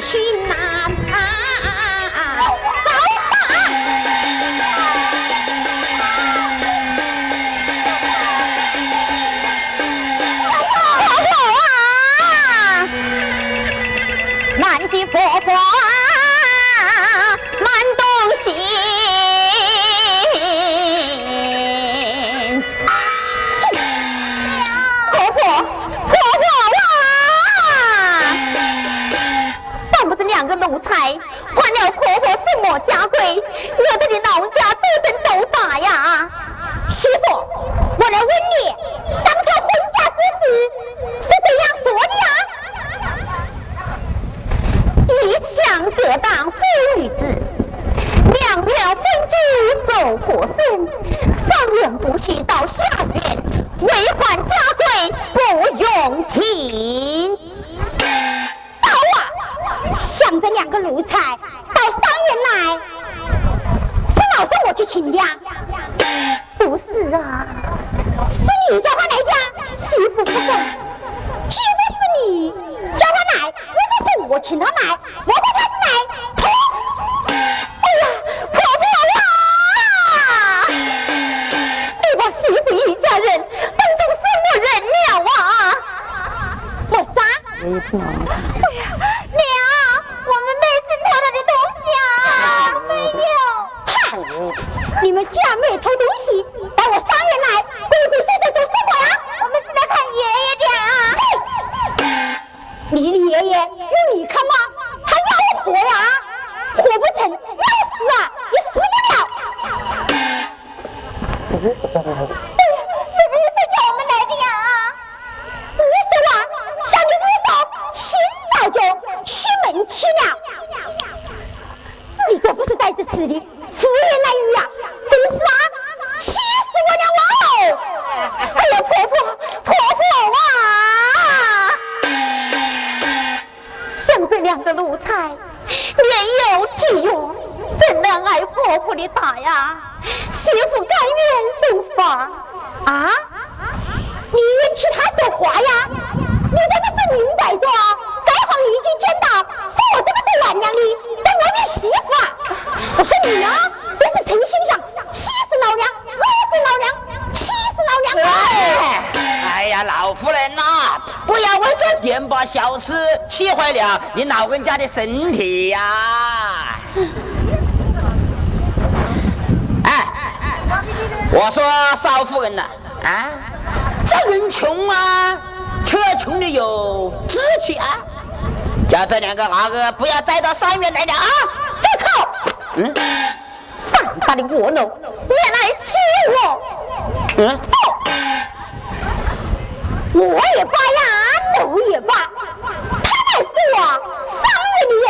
心难安。用你看吗？他要活呀，活不成；要死啊，也死不了。对呀，是你是叫我们来的呀？二十万，向你二嫂亲早就出门去了。你这不是在这吃的？你老人家的身体呀！哎，我说少夫人呐，啊，这人穷啊，却穷的有志气啊，叫这两个阿哥不要再到上面来了啊！住口！嗯，大大的恶奴，你来欺我！嗯，我也不呀，奴也罢，他乃是我上院的人，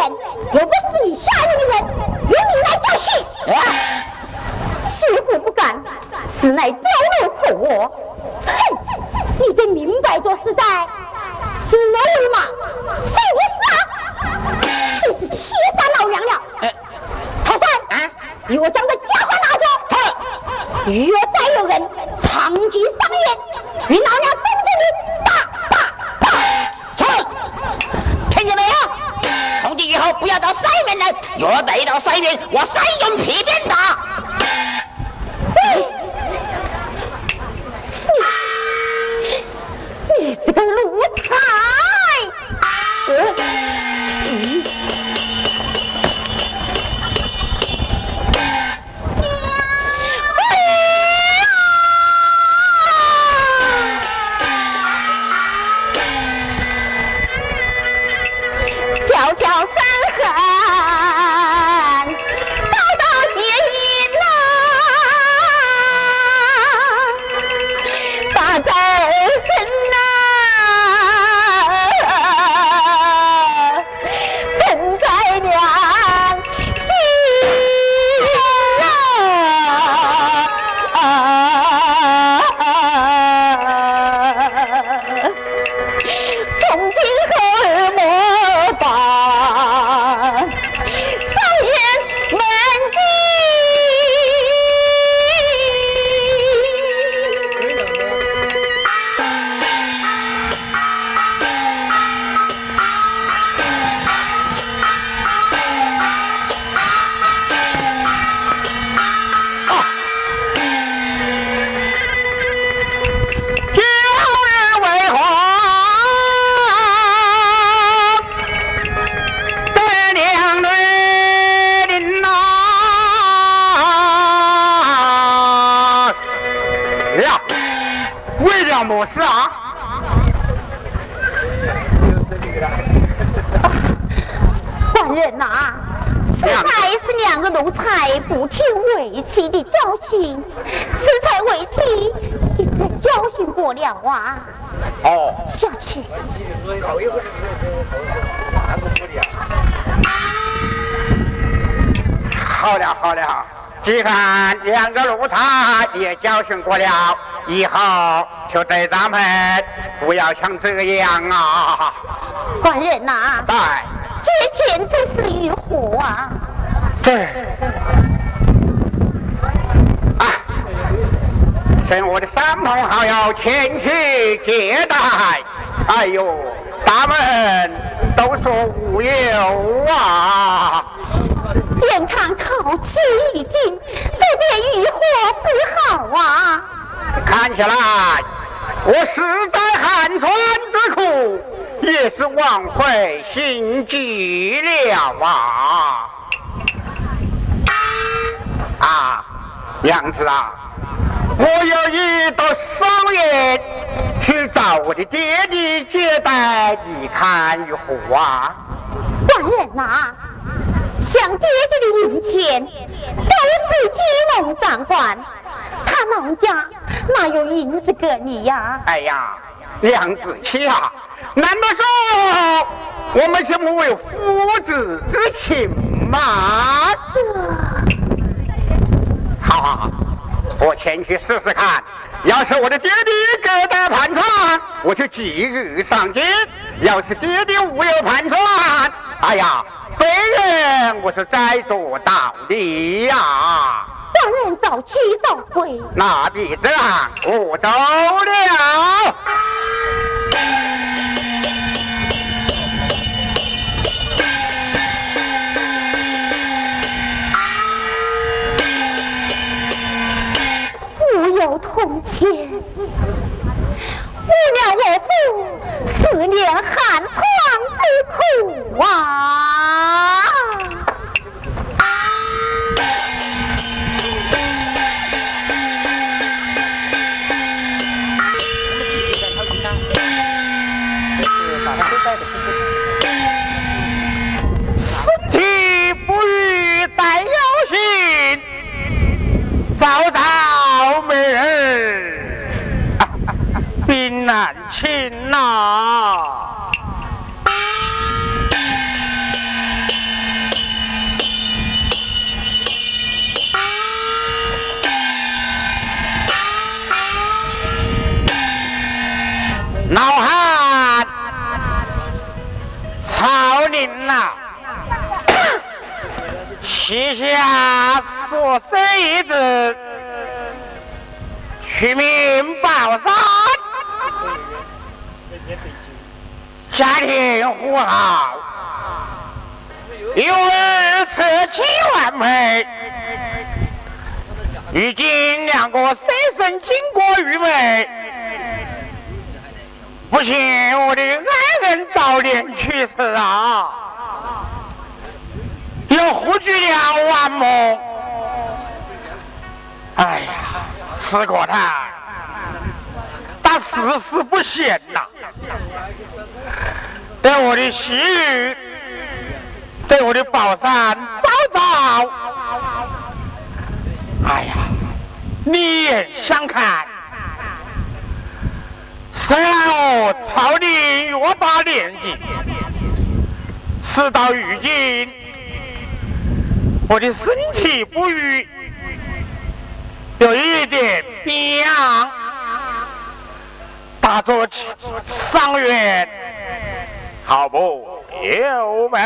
又不是你下院的人，由你来教训。媳妇不敢，此乃刁奴可我。哼，你这明摆着是在指鹿为马，是不是啊？你是欺杀老娘了！曹三，啊，与我将这家伙拿走。若再有人长居上院，与老娘重重的打打打！走，听见没有？从今以后不要到上面来，若再到上面，我三用皮要么事啊？官人呐，此才是两个奴才不听为妻的教训，此才为妻已经教训过了啊。哦，下去。好了好了，既然两个奴才也教训过了，以后就对咱们不要像这样啊。官人呐，对，借钱这是与何啊？对。啊，请我的三朋好友前去接待。哎呦，他们都说无忧啊。眼看考期已尽，这边渔获是好啊。看起来我实在寒川之苦，也是枉费心机了啊！啊，娘子啊，我有意到商院去找我的爹爹接待，你看如何啊？官人呐。想爹爹的银钱都是金龙掌管，他老家哪有银子给你呀？哎呀，娘子妻啊，难道说我们就没有父子之情吗？好好好，我前去试试看。要是我的爹爹给的盘船，我就即日上京；要是爹爹无有盘船，哎呀。本人我是在做道理呀，官人早去早回，那必然我走了。我有铜钱，误了我父四年寒窗之苦啊！身体不愈待有心，早早没人 病难亲呐。老汉，曹林呐，膝下所生一子，取名宝山，家庭户好，有儿车妻完美，如今两个生身经过愚昧。不行我的爱人早年去世啊，又忽居了万梦。哎呀，死过他，但世事不闲呐。对我的媳妇，对我的宝山早早，哎呀，另眼相看。虽然我朝你越大年纪，事到如今，我的身体不愈，有一点病，打坐伤员，好不？有门。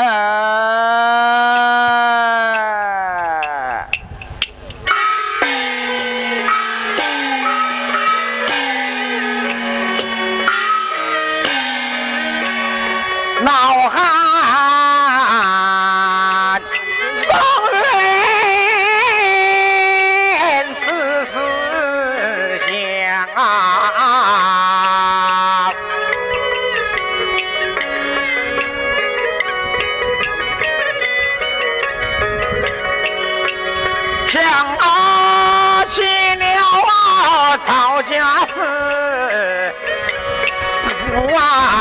冲啊。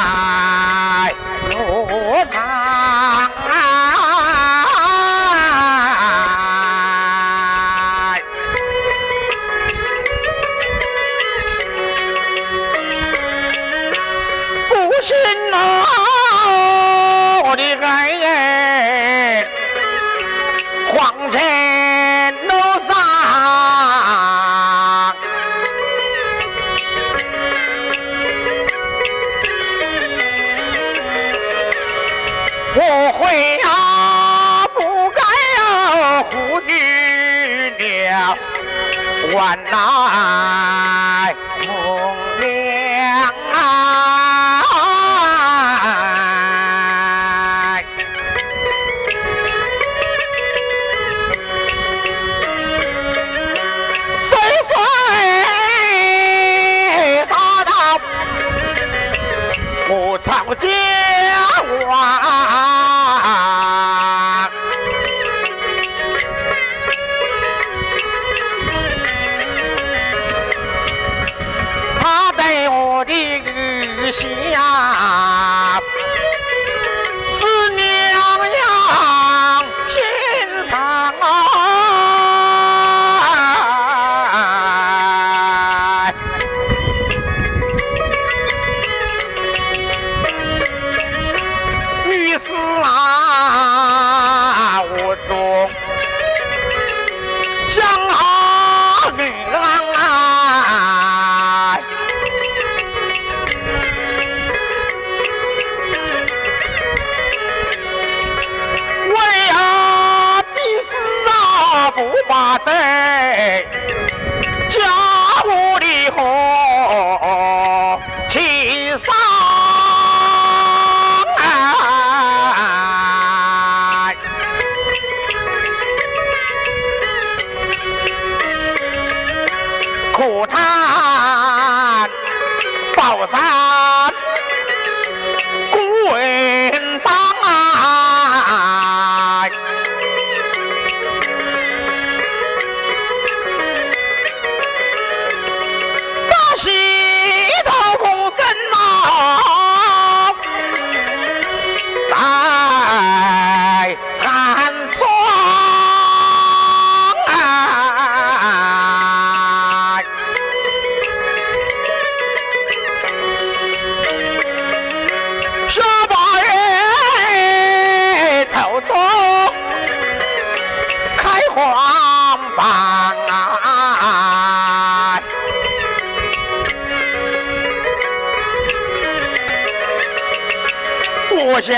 想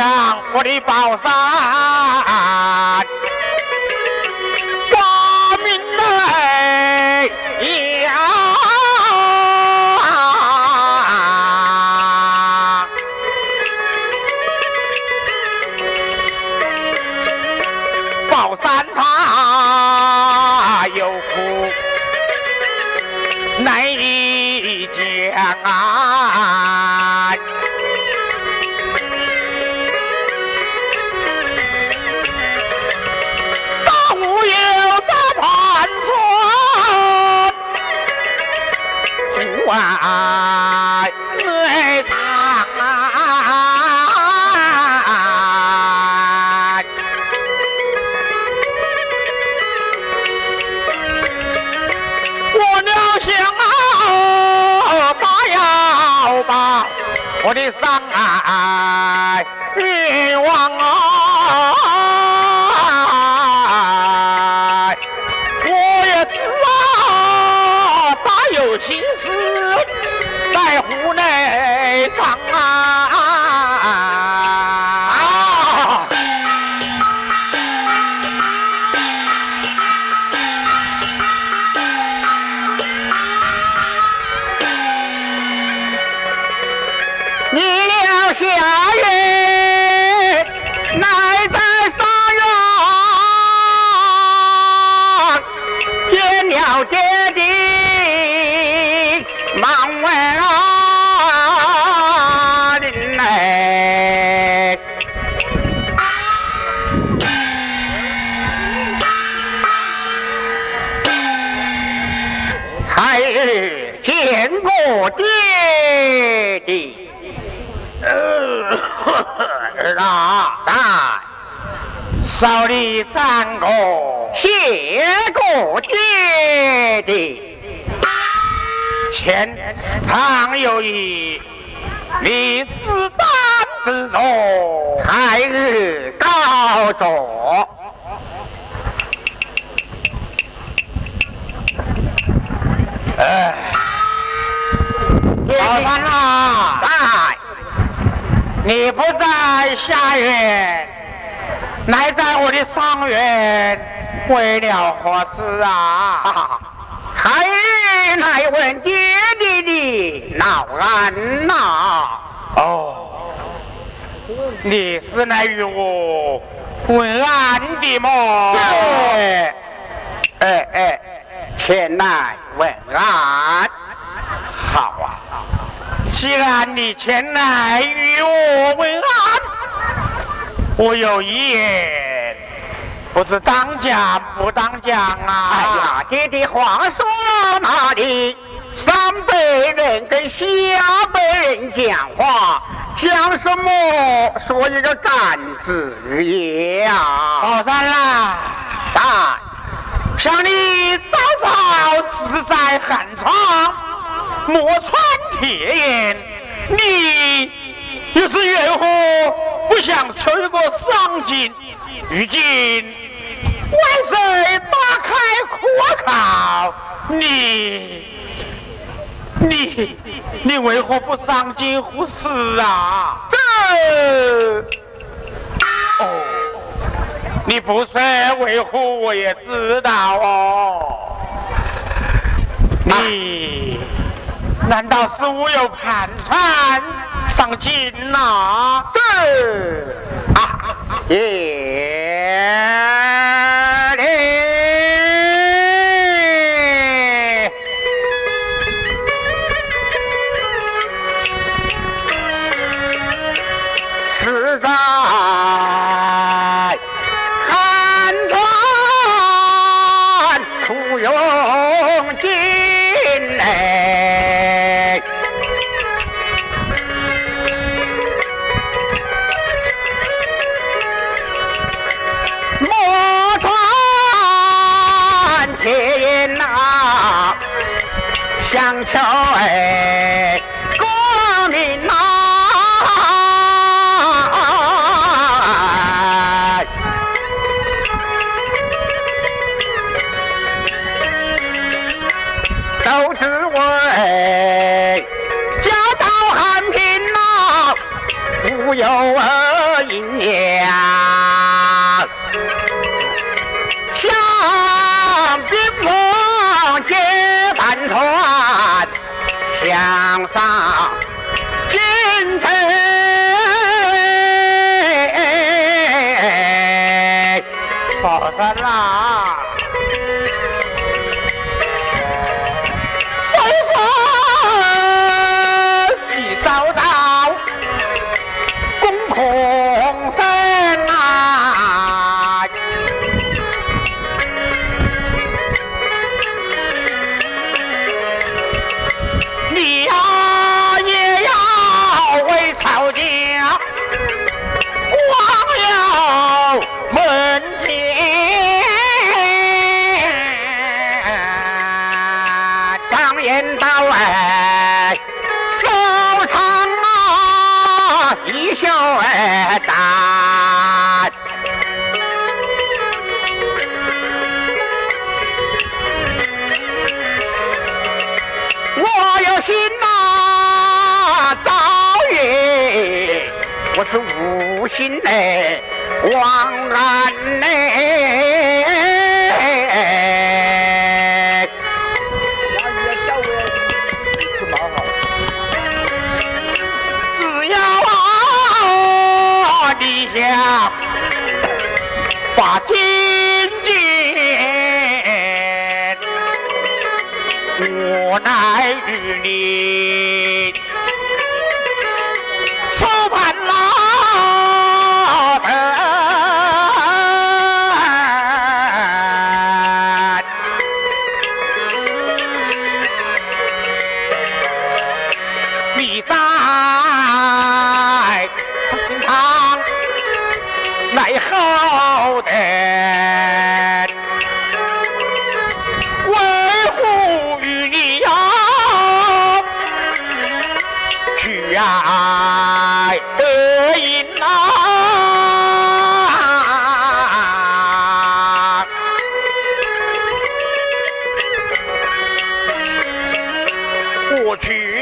我的宝山，挂名来有，宝山它有，难以讲啊。啊啊！啊，在手里站过，谢过爹的，前堂有一，你自担自坐，孩儿告坐。哎，老三啊，在，你不在下月来在我的上月，为了何事啊？孩儿来问爹爹的老安呐。哦，你是来与我问安的吗？哎哎哎，前来问安。好啊，既然你前来与我问安，我有一言，不知当讲不当讲啊？哎呀，爹爹话说哪里？上辈人跟下辈人讲话，讲什么说一个干字呀？老三啦，在想你早早死在寒窗，莫穿铁眼，你又是缘何不想求一个上进？如今万岁大开国考，你你你为何不上进乎事啊？这哦，你不说为何我也知道哦。你难道是我有盘缠？上进呐、这啊也心嘞，枉然嘞。只要啊，你想把金钱，我来与你 போற்றி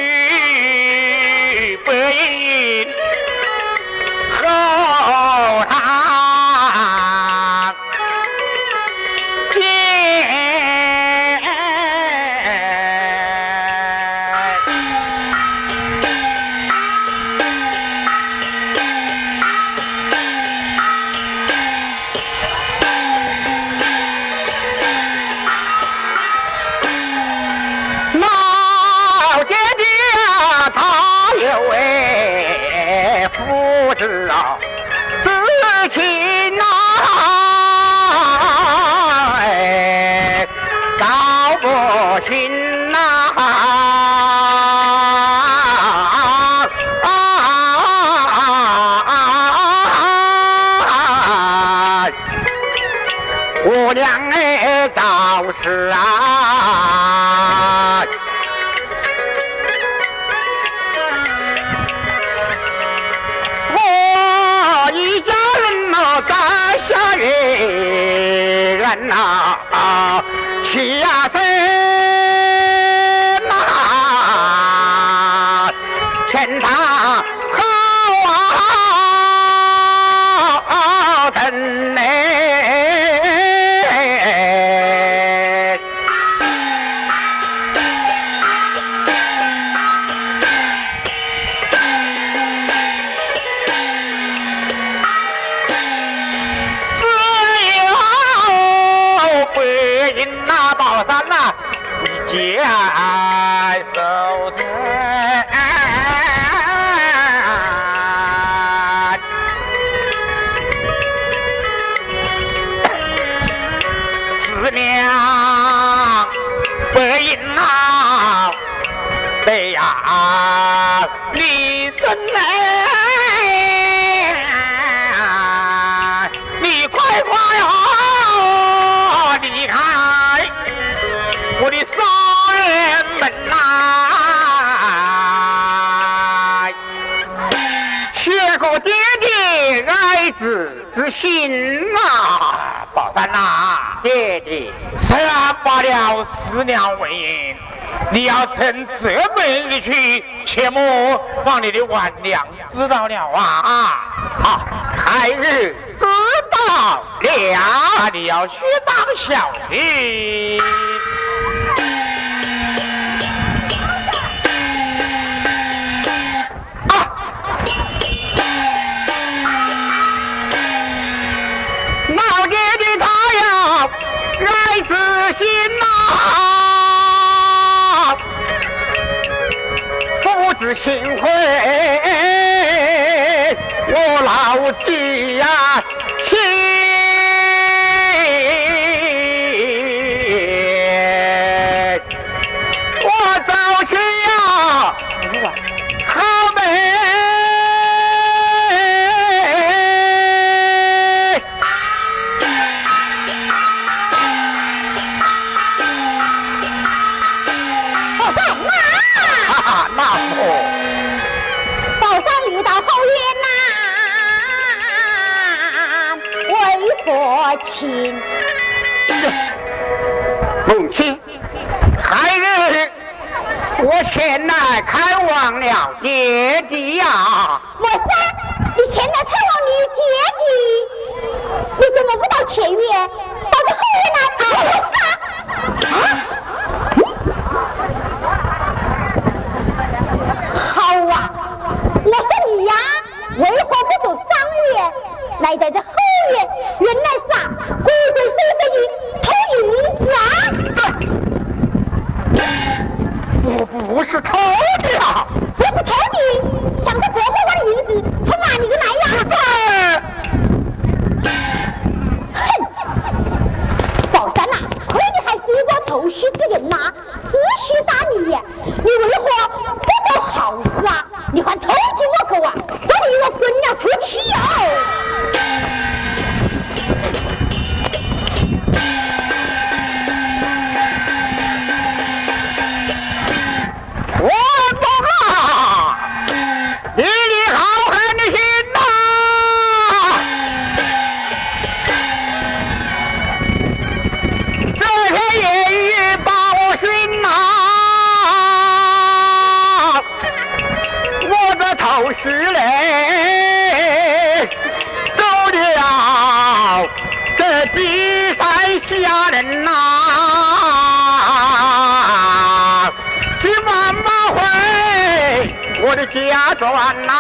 早银那，宝山呐，你接收子之心啊！宝山呐，爹爹，虽然罢了四娘为言，你要趁这门日去，切莫让你的晚娘知道了啊！好，孩儿知道了。那你要须当小心。呐、父子心会，我老弟呀、心。亲？母亲，孩儿我前来看望了爹爹呀。莫三，你前来看望你爹爹，你怎么不到前院来？莫三，啊？好啊，我说你呀，为何不走商院，来到这后院？原来是啊，鬼鬼祟祟的偷银子啊！我不这低山下人呐、去慢慢回我的家转呐、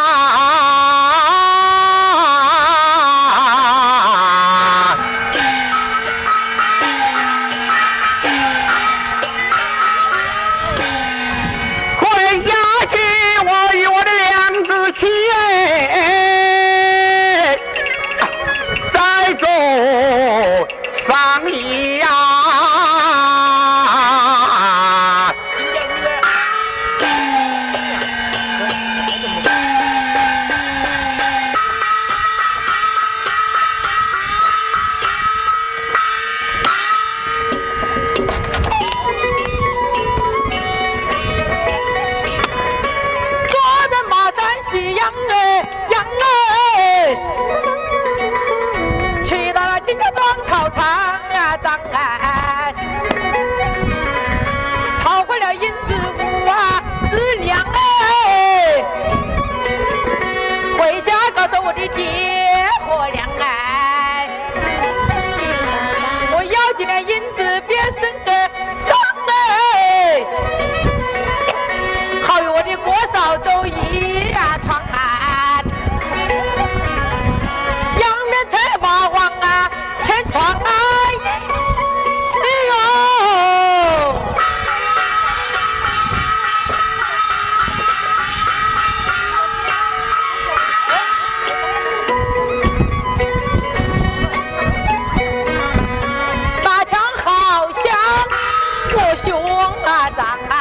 啊张看，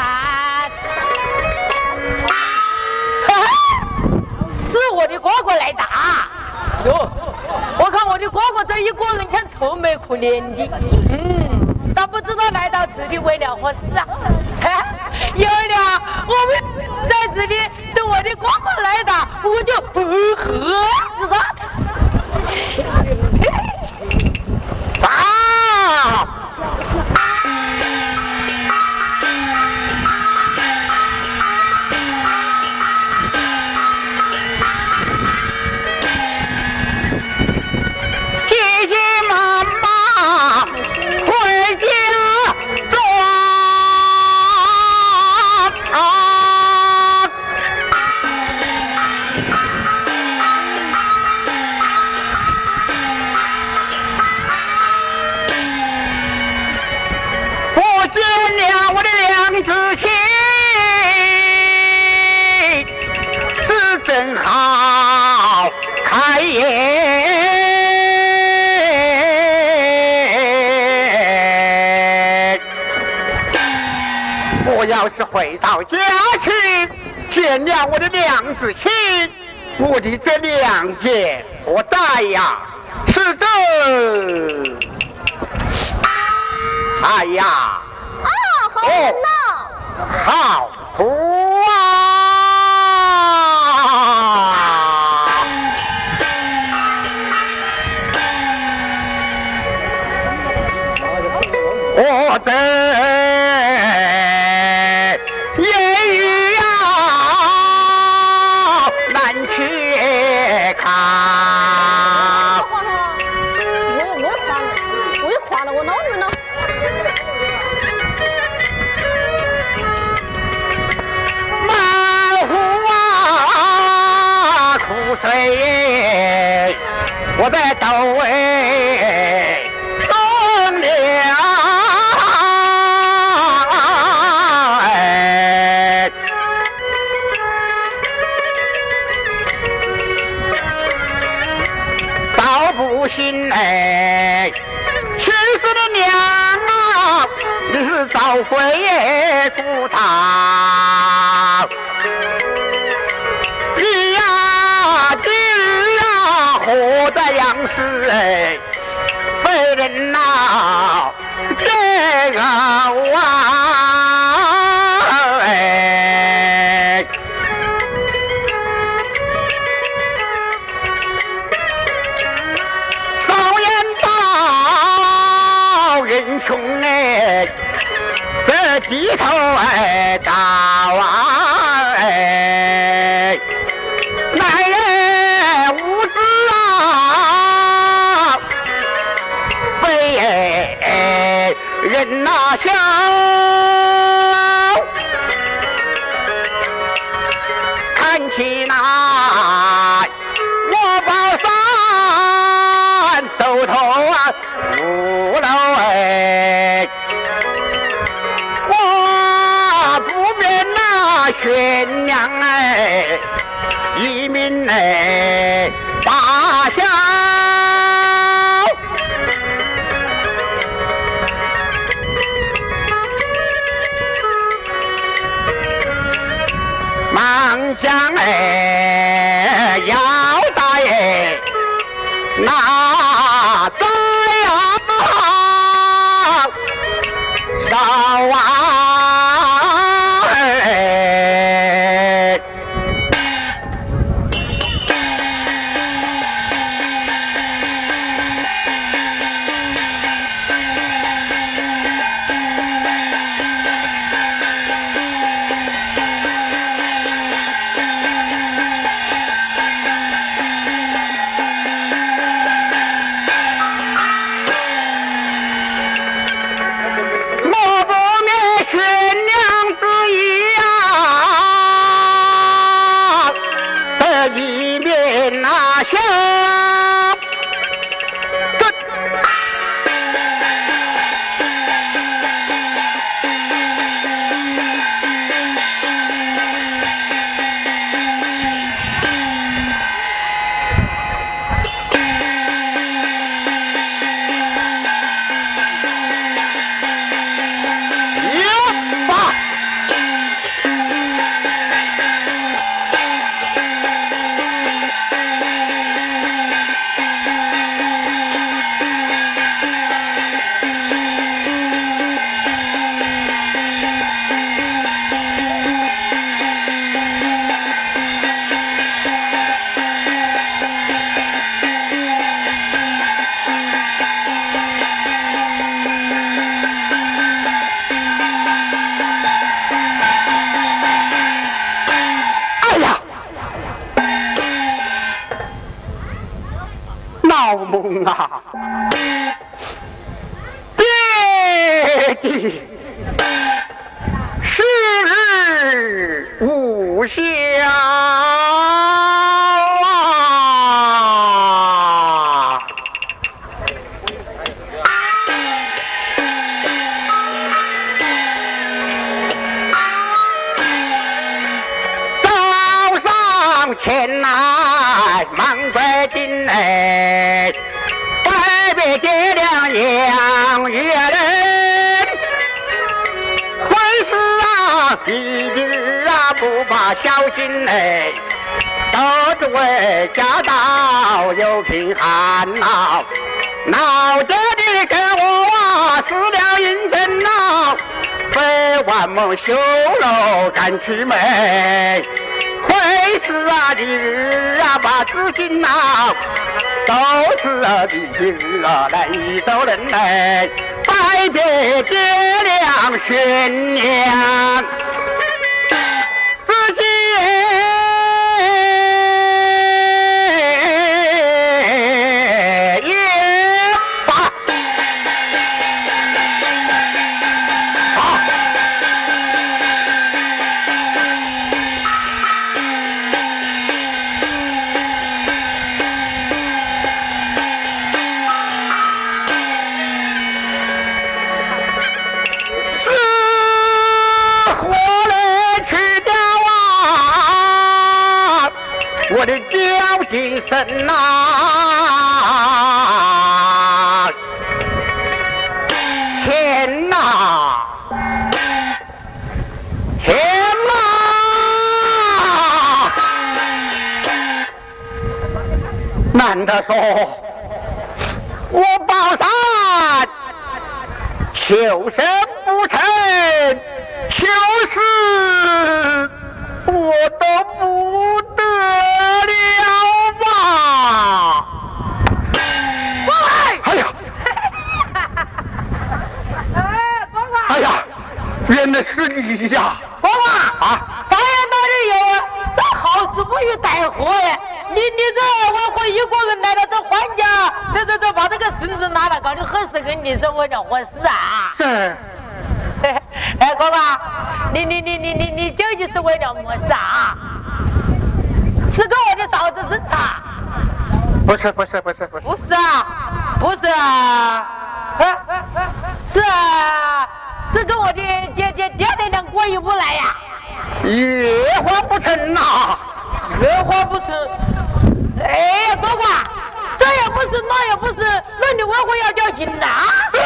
哈哈，是我的哥哥来打。哟，我看我的哥哥这一个人像愁眉苦脸的，嗯，倒不知道来到这里为了何事啊？有了，我们在这里等我的哥哥来打，我就不喝死他。打！回到家去，见了我的娘子亲，我的这两件我带呀，是这。哎呀，啊，好人呐！好苦啊！我 这低头哎高啊哎，男人无知啊，被人呐笑。看起来，我宝山走头啊，mẹ. 楼赶去美，会死啊的日啊把资金呐，都是啊的日啊来走人来，拜别爹娘悬娘，是，那也不是，那你为何要叫警察？对，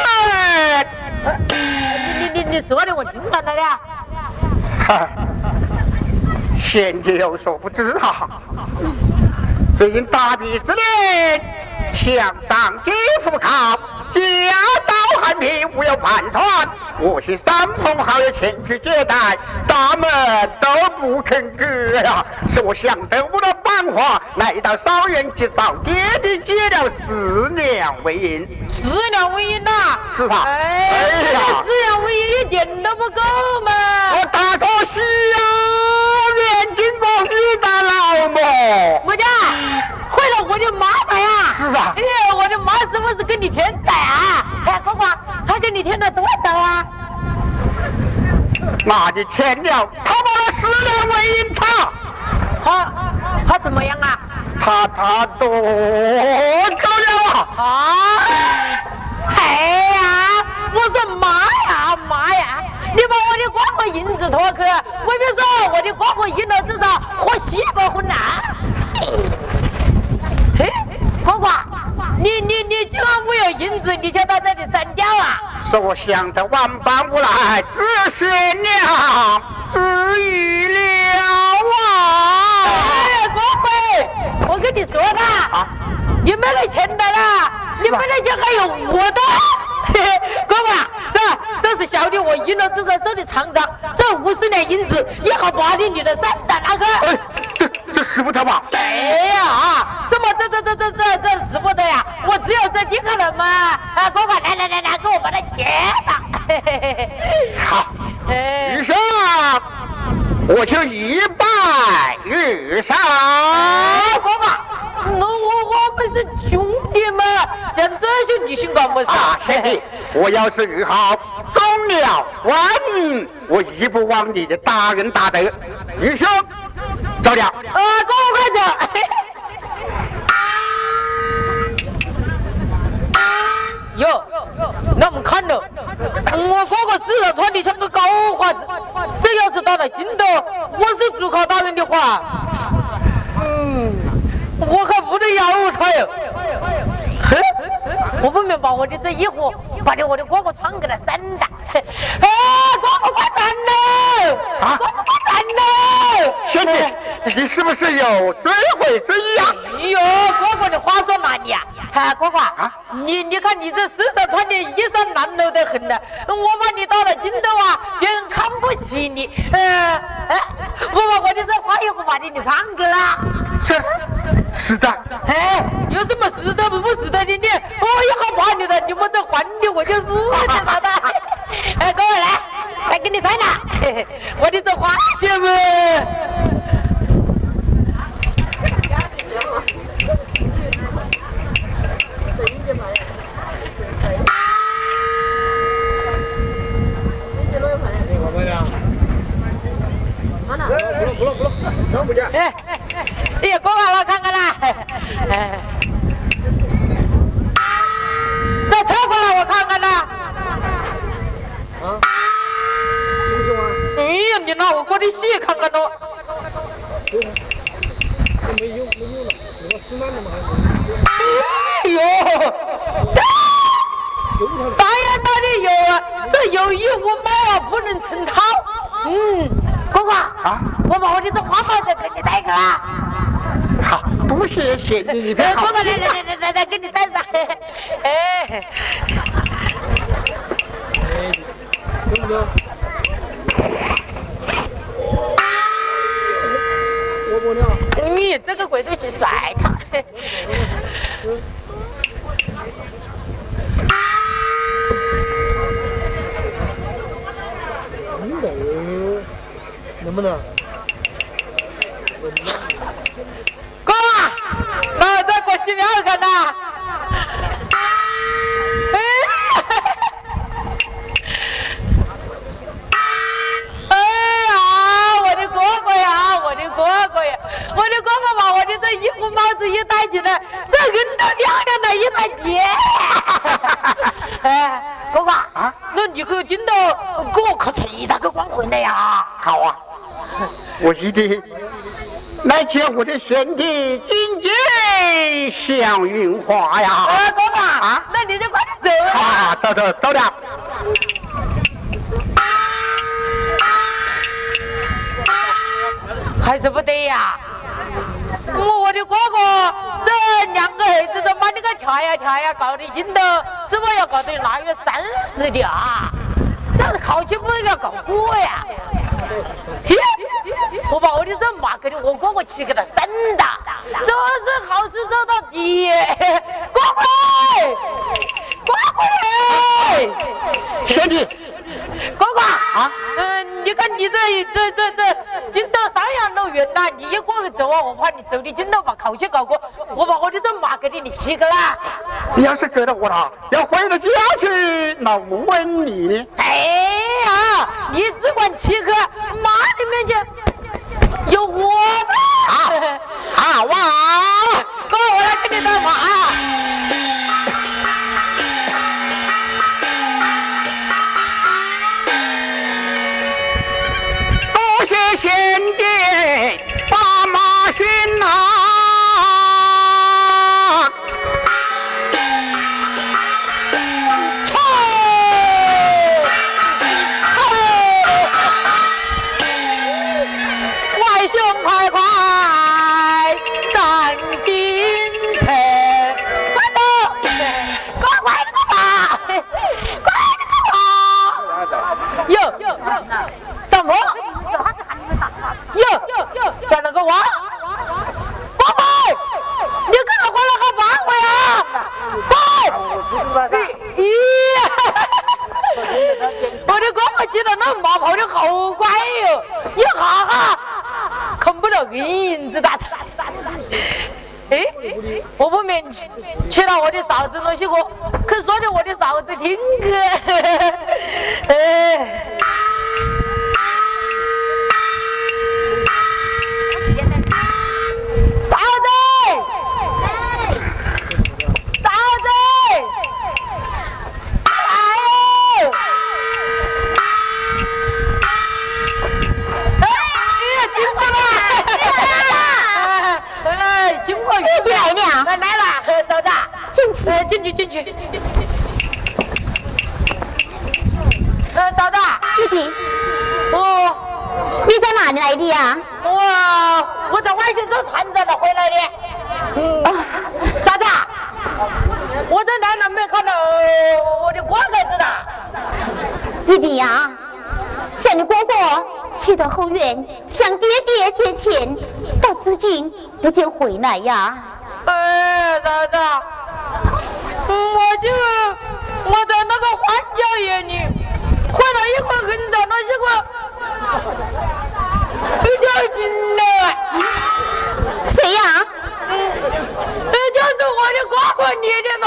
你你你你说的我听懂了的。哈，贤弟有所不知啊，最近大比之内，向上级复考，家道寒贫，无有盘缠。我是三朋好友前去接待，他们都不肯给呀、是我想得不到办法，来到少园去找爹爹借了四两为银。四两为银呐？是啊哎哎呀呀，四两为银一点都不够嘛。我大可惜呀，连经过你的老母。我家坏了我的麻烦呀！是啊哎呀，我的妈是不是跟你添仔啊？哎，哥哥，他给你添了多少啊？那就欠了，他把那十两为银他，他他怎么样啊？他他多走了啊！啊！哎呀，我说妈呀妈呀！你把我的哥哥银子拖去，我跟你说，我的哥哥一脑子上和媳妇混呐！嘿，哥哥，你你你今晚没有银子，你就到这里站掉啊？是我想的万般无奈，只悬了，只余了啊！哎，哥哥，我跟你说了，啊你没得钱的了，你没得钱还有我的。嘿嘿，哥哥，这这是小弟我一路之上收的厂长，这五十两银子也好把你你的三打那个。哎，这这使不得吧？哎呀啊！什么这这这这这这使不得呀？我只有这几个人嘛。啊，哥哥，来来来来，给我把它结了。嘿嘿嘿嘿好，生我就一拜二上。哎，哥哥，那我我们是兄弟嘛，么事啊，兄弟，我要是二号中了万，我一不忘你的大恩大德，余兄走了。啊，哥哥快走！哟，那我们看了，我哥哥死了穿的像个高华子，这要是到了京都，我是主考大人的话，嗯，我可不得要他哟。哼，我不明把我的这衣服，把你我的哥哥穿给他闪的。哎，哥哥快站喽！啊哥哥快站喽！兄弟，你是不是有追悔之意啊？哎呦，哥哥的话说哪里啊？哎，哥哥啊，你你看你这身上穿的衣裳烂了得很呢，我怕你到了京都啊，别人看不起你。呃，哎，我把我的这花衣服把你你穿给了。是，是的。哎，有什么事的不不死的的你，我也好怕你的，你们这还的我就是。哎，各位来，来给你穿了，嘿嘿我的这花鞋们。哎，哎呀，过来了，看看啦。哎，再侧过来，我看看啦。啊？哎呀，你拿我哥的血看看咯。哎呦！当然道理有啊，这有一无买啊，不能成套。嗯，哥哥啊，我把我的这花帽子给你戴个啦。好，不谢谢你一片，好哥哥，来来来来来来，给你戴上。哎，你这个鬼东西甩他。能不能？哥啊，那再给我洗苗看呐。哎，哎呀，我的哥哥呀，我的哥哥呀，我的哥哥把我的这衣服帽子一戴起来，这人都亮亮的一块结。哎，哥哥啊，那你去京都给我刻忒大个光回来呀？好啊，我一定来接我的兄弟金姐向云华呀！哎，哥哥啊那你就快点走啊。啊，走走走了。还是不得呀！我的哥哥这两个儿子都把你个跳呀跳呀搞得京都，怎么要搞得腊月三十的啊？这考起不要搞过呀！我把我的这马给你我哥哥骑给他生的，这是好事做到底！哥哥，哥哥，兄弟，哥哥啊，嗯，你看你这这这这京都三阳路远呐，你一个人走啊，我怕你走的京都把口气搞过，我把我的这马给你你骑个啦。你要是给了我了，要回到家去，那我问你呢？哎呀，你只管骑个马里面去，有我呢。啊啊哇！哥，我来给你带马天地咦，我的哥哥记得那马跑的好乖哟，一哈哈啃不了个银子大的。哎，我不免去去了我的嫂子那些个，可说的我的嫂子听个，哎。进去进去，呃，嫂子，弟弟，哦，你在哪里来的呀？我我在外县做船长的回来的。嗯，嫂子，我在南南没看到我的瓜盖子呢。弟弟呀，向你哥哥去到后院向爹爹借钱，到至今不见回来呀。哎，嫂子。我就我在那个荒郊野岭，回来一会摁着那些个比较近的。谁呀？嗯，这就是我的哥哥你的妈。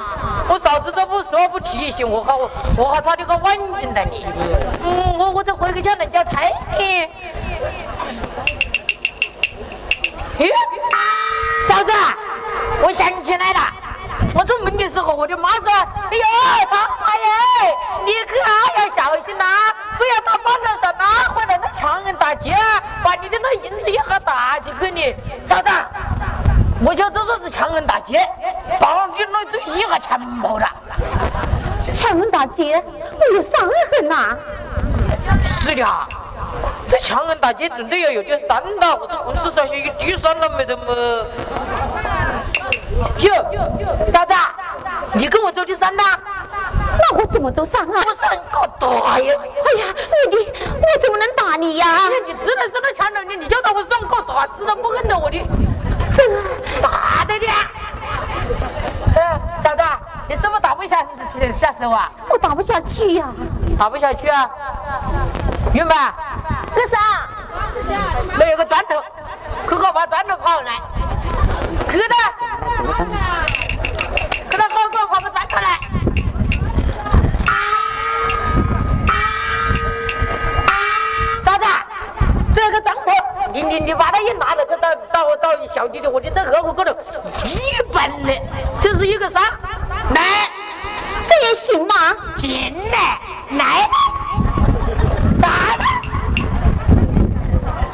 我嫂子都不说不提醒我和我我和他的个环境的你。嗯，我我再回去叫人家菜呢。嘿，嫂子，我想起来了，我出门的时候我的妈说：“哎呦，长妈耶，你可要小心呐，不要到半路上拉回来那强人打劫，把你的那银子一下打进去你。”嫂子。我叫这都是强人打劫，把你那东西还抢跑了。强人打劫，我有伤痕呐。是的，这强人打劫总得要有点伤的，我这浑身上有滴伤都没得么？哟，嫂子，你跟我走的山呐？那我怎么走上啊？我山高大呀！哎呀，你的，我怎么能打你呀？你只能是那强人你，你叫到我山高大，知道不摁到我的。这打的的，哎，嫂子，你是不是打不下下手啊？我打不下去呀，打不下去啊。云白，干啥？那有个砖头，哥哥把砖头跑来。给他，给他好个黄瓜端出来。啥子，这个砖头，你你你把它一拿了，这到到到小弟弟我的这二户沟头一般的，这是一个啥？来，这也行吗？进来，来，打的，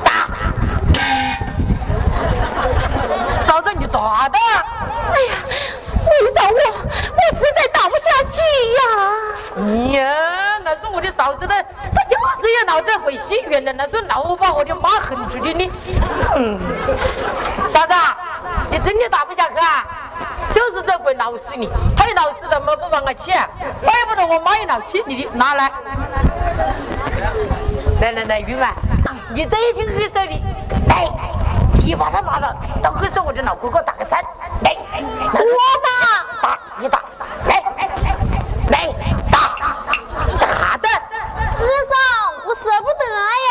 打，嫂子你打的，哎呀，为啥我我实在打不下去呀？呀，那是我的嫂子的，她就是要闹这鬼心眼的，那是闹把我的妈恨住的你。嗯，嫂子，你真的打不下去啊？就是这鬼闹死你，他一闹死怎么不帮我起？怪不得我妈一闹气你就，拿来，来来来，玉曼，你这一听二手的，来，你把它拿了，到二手我的老哥哥打个伞，来，我打，打，你打，来，来，打，打的，二嫂，我舍不得呀。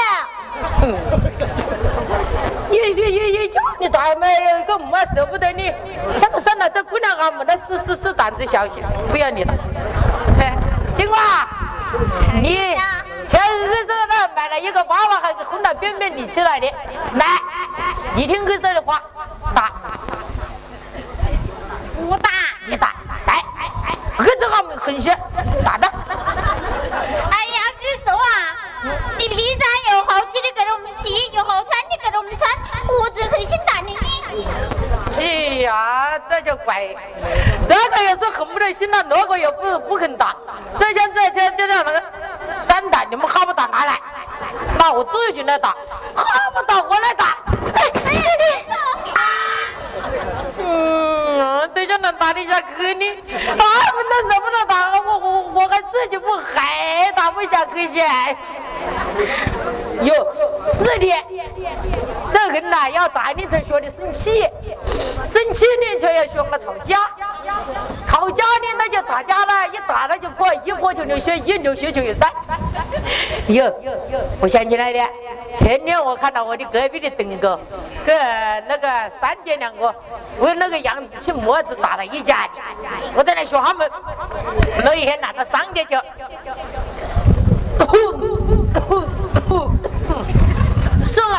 也也也也叫你打嘛，个妈舍不得你，算了算了，这姑娘俺们那是是是胆子小些，不要你了。金瓜，你前日子呢买了一个娃娃，还是哄到边边立起来的，来，你听哥这的话，不打。你打，来，儿子俺们狠些，打的。哎呀，二嫂啊，你平常有好吃的给了我们吃，有好穿的给了我们穿，我只很心打你。哎呀，这就怪，这个也是狠不得心了，那个也不不肯打，这像这像就像那个三打，你们哈不打拿来，那我自己进来打，哈不打我来打。打得下去呢，他们都舍不得打，我我我还自己不还打不下去些。有，是的，这人呐要打你才学的生气，生气呢就要学个吵架，打架了，一打了就破，一破就流血，一流血就有散。哟，我想起来了，前天我看到我的隔壁的邓哥，跟那个三姐两个为那个杨子去么子打了一架的，我在那学他们，那一天拿到三姐就。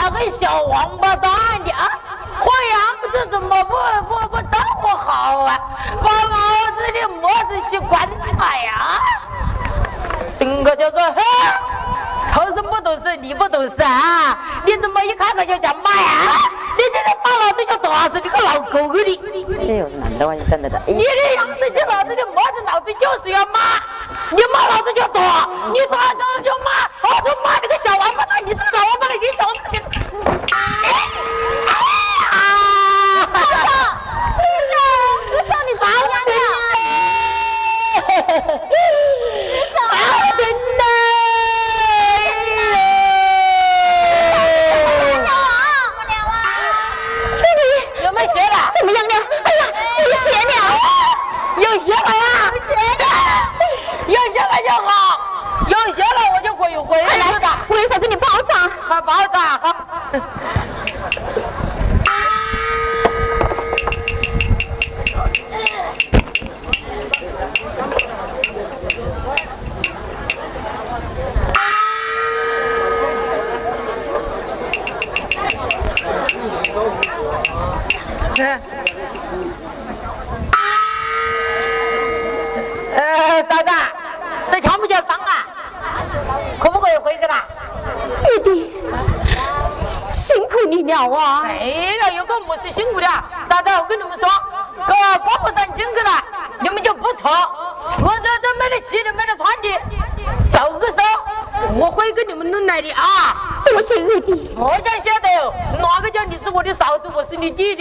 个小王八蛋的啊？换样子怎么不不不这么好啊？把老子的模子去关他呀！丁哥就说：“嘿，超生不懂事，你不懂事啊？你怎么一开口就讲妈呀？你今天骂老子就打死你个老狗日的！哎呦，真的的，哎你的样子像老子的模子，老子就是要骂，你骂老子就打，你打老子就骂，我就骂你个小王八蛋，你这个老王八蛋，你小王八蛋，哎哎啊！二嫂，你咋样了？至少真的。有没有血了？怎么样了？哎呀，有血了！有学了呀！有学了，有学了就好，有学了我就可以回来去了，，我二嫂给你包扎。好包扎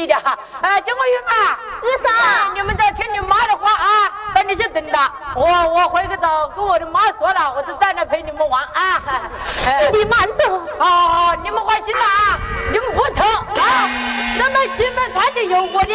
的哈？哎，金国云啊，二嫂，你们在听你妈的话啊，等你先等着。我我回去找跟我的妈说了，我就在那陪你们玩啊。哎弟弟慢走。好好，你们放心了啊，你们不愁啊，这么西门穿的有我的，